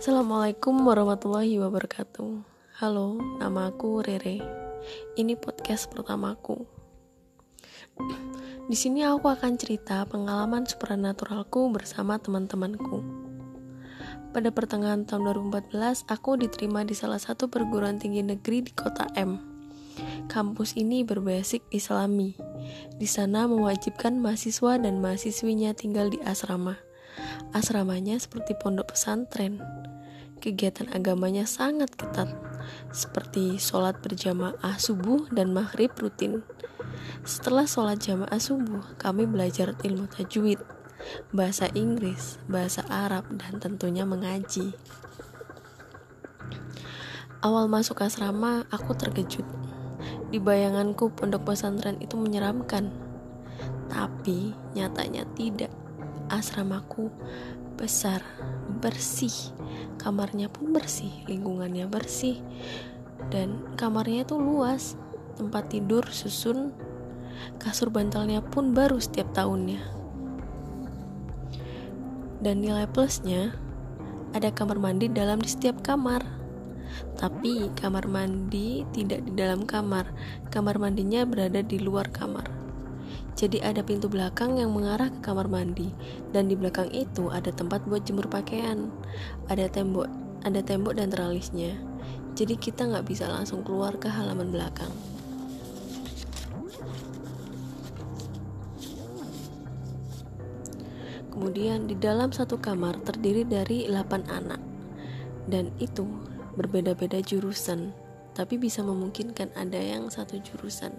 Assalamualaikum warahmatullahi wabarakatuh. Halo, nama aku Rere. Ini podcast pertamaku. Di sini aku akan cerita pengalaman supernaturalku bersama teman-temanku. Pada pertengahan tahun 2014, aku diterima di salah satu perguruan tinggi negeri di kota M. Kampus ini berbasis Islami. Di sana mewajibkan mahasiswa dan mahasiswinya tinggal di asrama. Asramanya seperti pondok pesantren kegiatan agamanya sangat ketat, seperti sholat berjamaah subuh dan maghrib rutin. Setelah sholat jamaah subuh, kami belajar ilmu tajwid, bahasa Inggris, bahasa Arab, dan tentunya mengaji. Awal masuk asrama, aku terkejut. Di bayanganku, pondok pesantren itu menyeramkan. Tapi nyatanya tidak. Asramaku besar, bersih, kamarnya pun bersih, lingkungannya bersih, dan kamarnya itu luas, tempat tidur susun, kasur bantalnya pun baru setiap tahunnya. Dan nilai plusnya, ada kamar mandi dalam di setiap kamar. Tapi kamar mandi tidak di dalam kamar, kamar mandinya berada di luar kamar. Jadi ada pintu belakang yang mengarah ke kamar mandi dan di belakang itu ada tempat buat jemur pakaian. Ada tembok, ada tembok dan teralisnya. Jadi kita nggak bisa langsung keluar ke halaman belakang. Kemudian di dalam satu kamar terdiri dari 8 anak dan itu berbeda-beda jurusan, tapi bisa memungkinkan ada yang satu jurusan.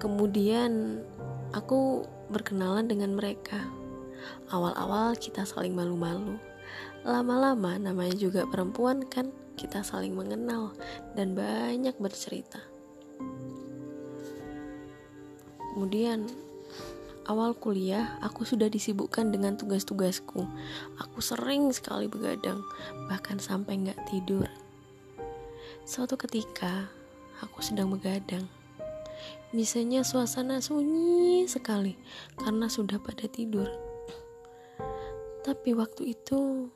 Kemudian aku berkenalan dengan mereka. Awal-awal kita saling malu-malu. Lama-lama namanya juga perempuan kan, kita saling mengenal dan banyak bercerita. Kemudian awal kuliah aku sudah disibukkan dengan tugas-tugasku. Aku sering sekali begadang, bahkan sampai nggak tidur. Suatu ketika aku sedang begadang Biasanya suasana sunyi sekali karena sudah pada tidur. Tapi waktu itu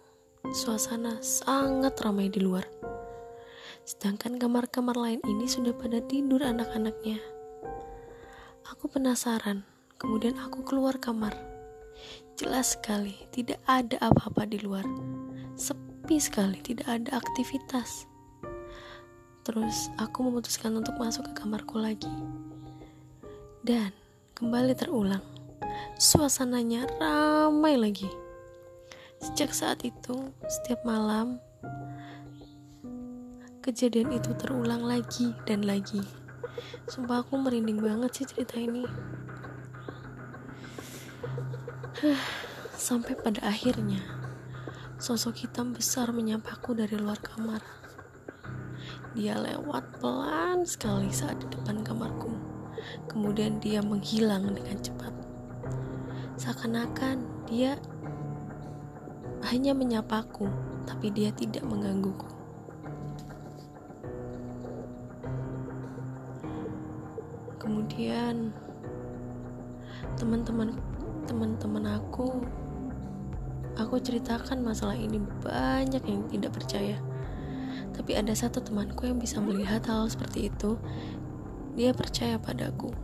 suasana sangat ramai di luar. Sedangkan kamar-kamar lain ini sudah pada tidur anak-anaknya. Aku penasaran, kemudian aku keluar kamar. Jelas sekali, tidak ada apa-apa di luar. Sepi sekali, tidak ada aktivitas. Terus aku memutuskan untuk masuk ke kamarku lagi. Dan kembali terulang, suasananya ramai lagi. Sejak saat itu, setiap malam, kejadian itu terulang lagi dan lagi. Sumpah aku merinding banget sih cerita ini. Sampai pada akhirnya, sosok hitam besar menyapaku dari luar kamar. Dia lewat pelan sekali saat di depan kamarku kemudian dia menghilang dengan cepat. Seakan-akan dia hanya menyapaku, tapi dia tidak menggangguku. Kemudian teman-teman teman-teman aku aku ceritakan masalah ini banyak yang tidak percaya. Tapi ada satu temanku yang bisa melihat hal seperti itu dia percaya padaku.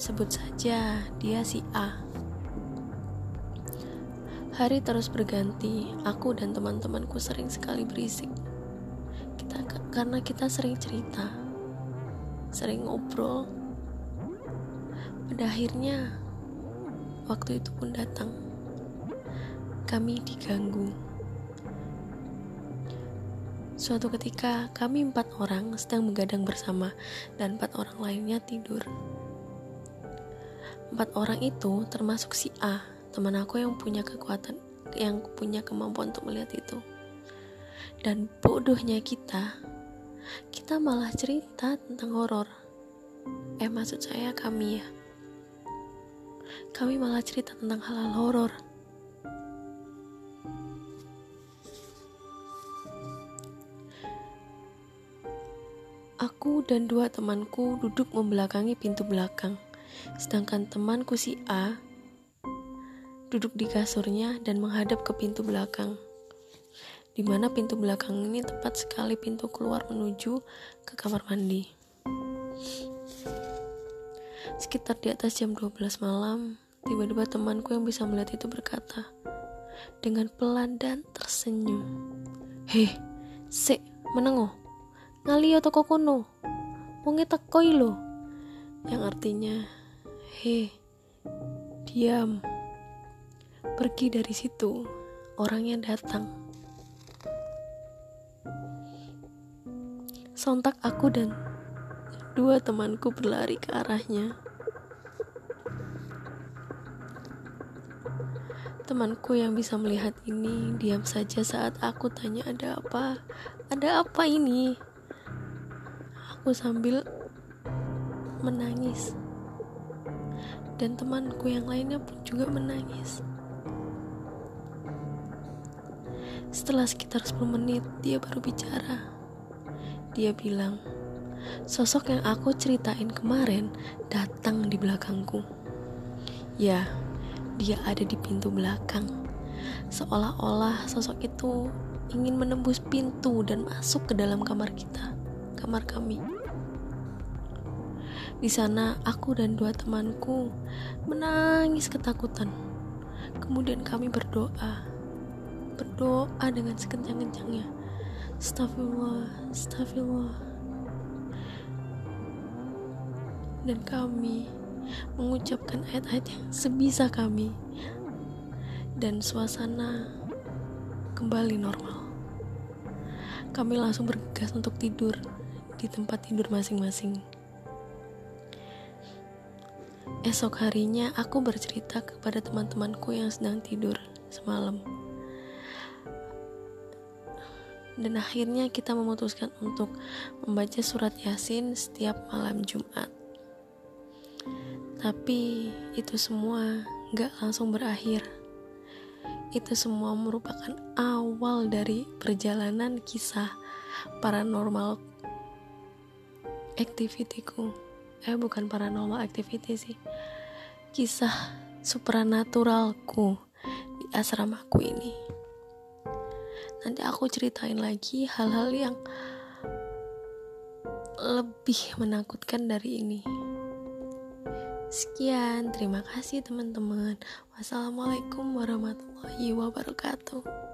Sebut saja dia si A. Hari terus berganti, aku dan teman-temanku sering sekali berisik. Kita karena kita sering cerita, sering ngobrol. Pada akhirnya, waktu itu pun datang. Kami diganggu Suatu ketika, kami empat orang sedang menggadang bersama, dan empat orang lainnya tidur. Empat orang itu termasuk si A, teman aku yang punya kekuatan, yang punya kemampuan untuk melihat itu. Dan bodohnya kita, kita malah cerita tentang horor. Eh, maksud saya kami ya. Kami malah cerita tentang hal-hal horor Aku dan dua temanku duduk membelakangi pintu belakang, sedangkan temanku si A duduk di kasurnya dan menghadap ke pintu belakang. di mana pintu belakang ini tepat sekali pintu keluar menuju ke kamar mandi. Sekitar di atas jam 12 malam, tiba-tiba temanku yang bisa melihat itu berkata dengan pelan dan tersenyum. Heh, se, menengo, ngali toko kono, wonge tekoi lo. Yang artinya, heh, diam, pergi dari situ, orangnya datang. Sontak aku dan dua temanku berlari ke arahnya. Temanku yang bisa melihat ini diam saja saat aku tanya ada apa? Ada apa ini? Aku sambil menangis. Dan temanku yang lainnya pun juga menangis. Setelah sekitar 10 menit, dia baru bicara. Dia bilang, sosok yang aku ceritain kemarin datang di belakangku. Ya, dia ada di pintu belakang. Seolah-olah sosok itu ingin menembus pintu dan masuk ke dalam kamar kita, kamar kami. Di sana, aku dan dua temanku menangis ketakutan. Kemudian kami berdoa, berdoa dengan sekencang-kencangnya Astagfirullah, astagfirullah. Dan kami mengucapkan ayat-ayat yang sebisa kami dan suasana kembali normal. Kami langsung bergegas untuk tidur di tempat tidur masing-masing. Esok harinya aku bercerita kepada teman-temanku yang sedang tidur semalam dan akhirnya kita memutuskan untuk membaca surat Yasin setiap malam Jumat. Tapi itu semua gak langsung berakhir. Itu semua merupakan awal dari perjalanan kisah paranormal activity-ku. Eh bukan paranormal activity sih. Kisah supranaturalku di asramaku ini nanti aku ceritain lagi hal-hal yang lebih menakutkan dari ini. Sekian, terima kasih teman-teman. Wassalamualaikum warahmatullahi wabarakatuh.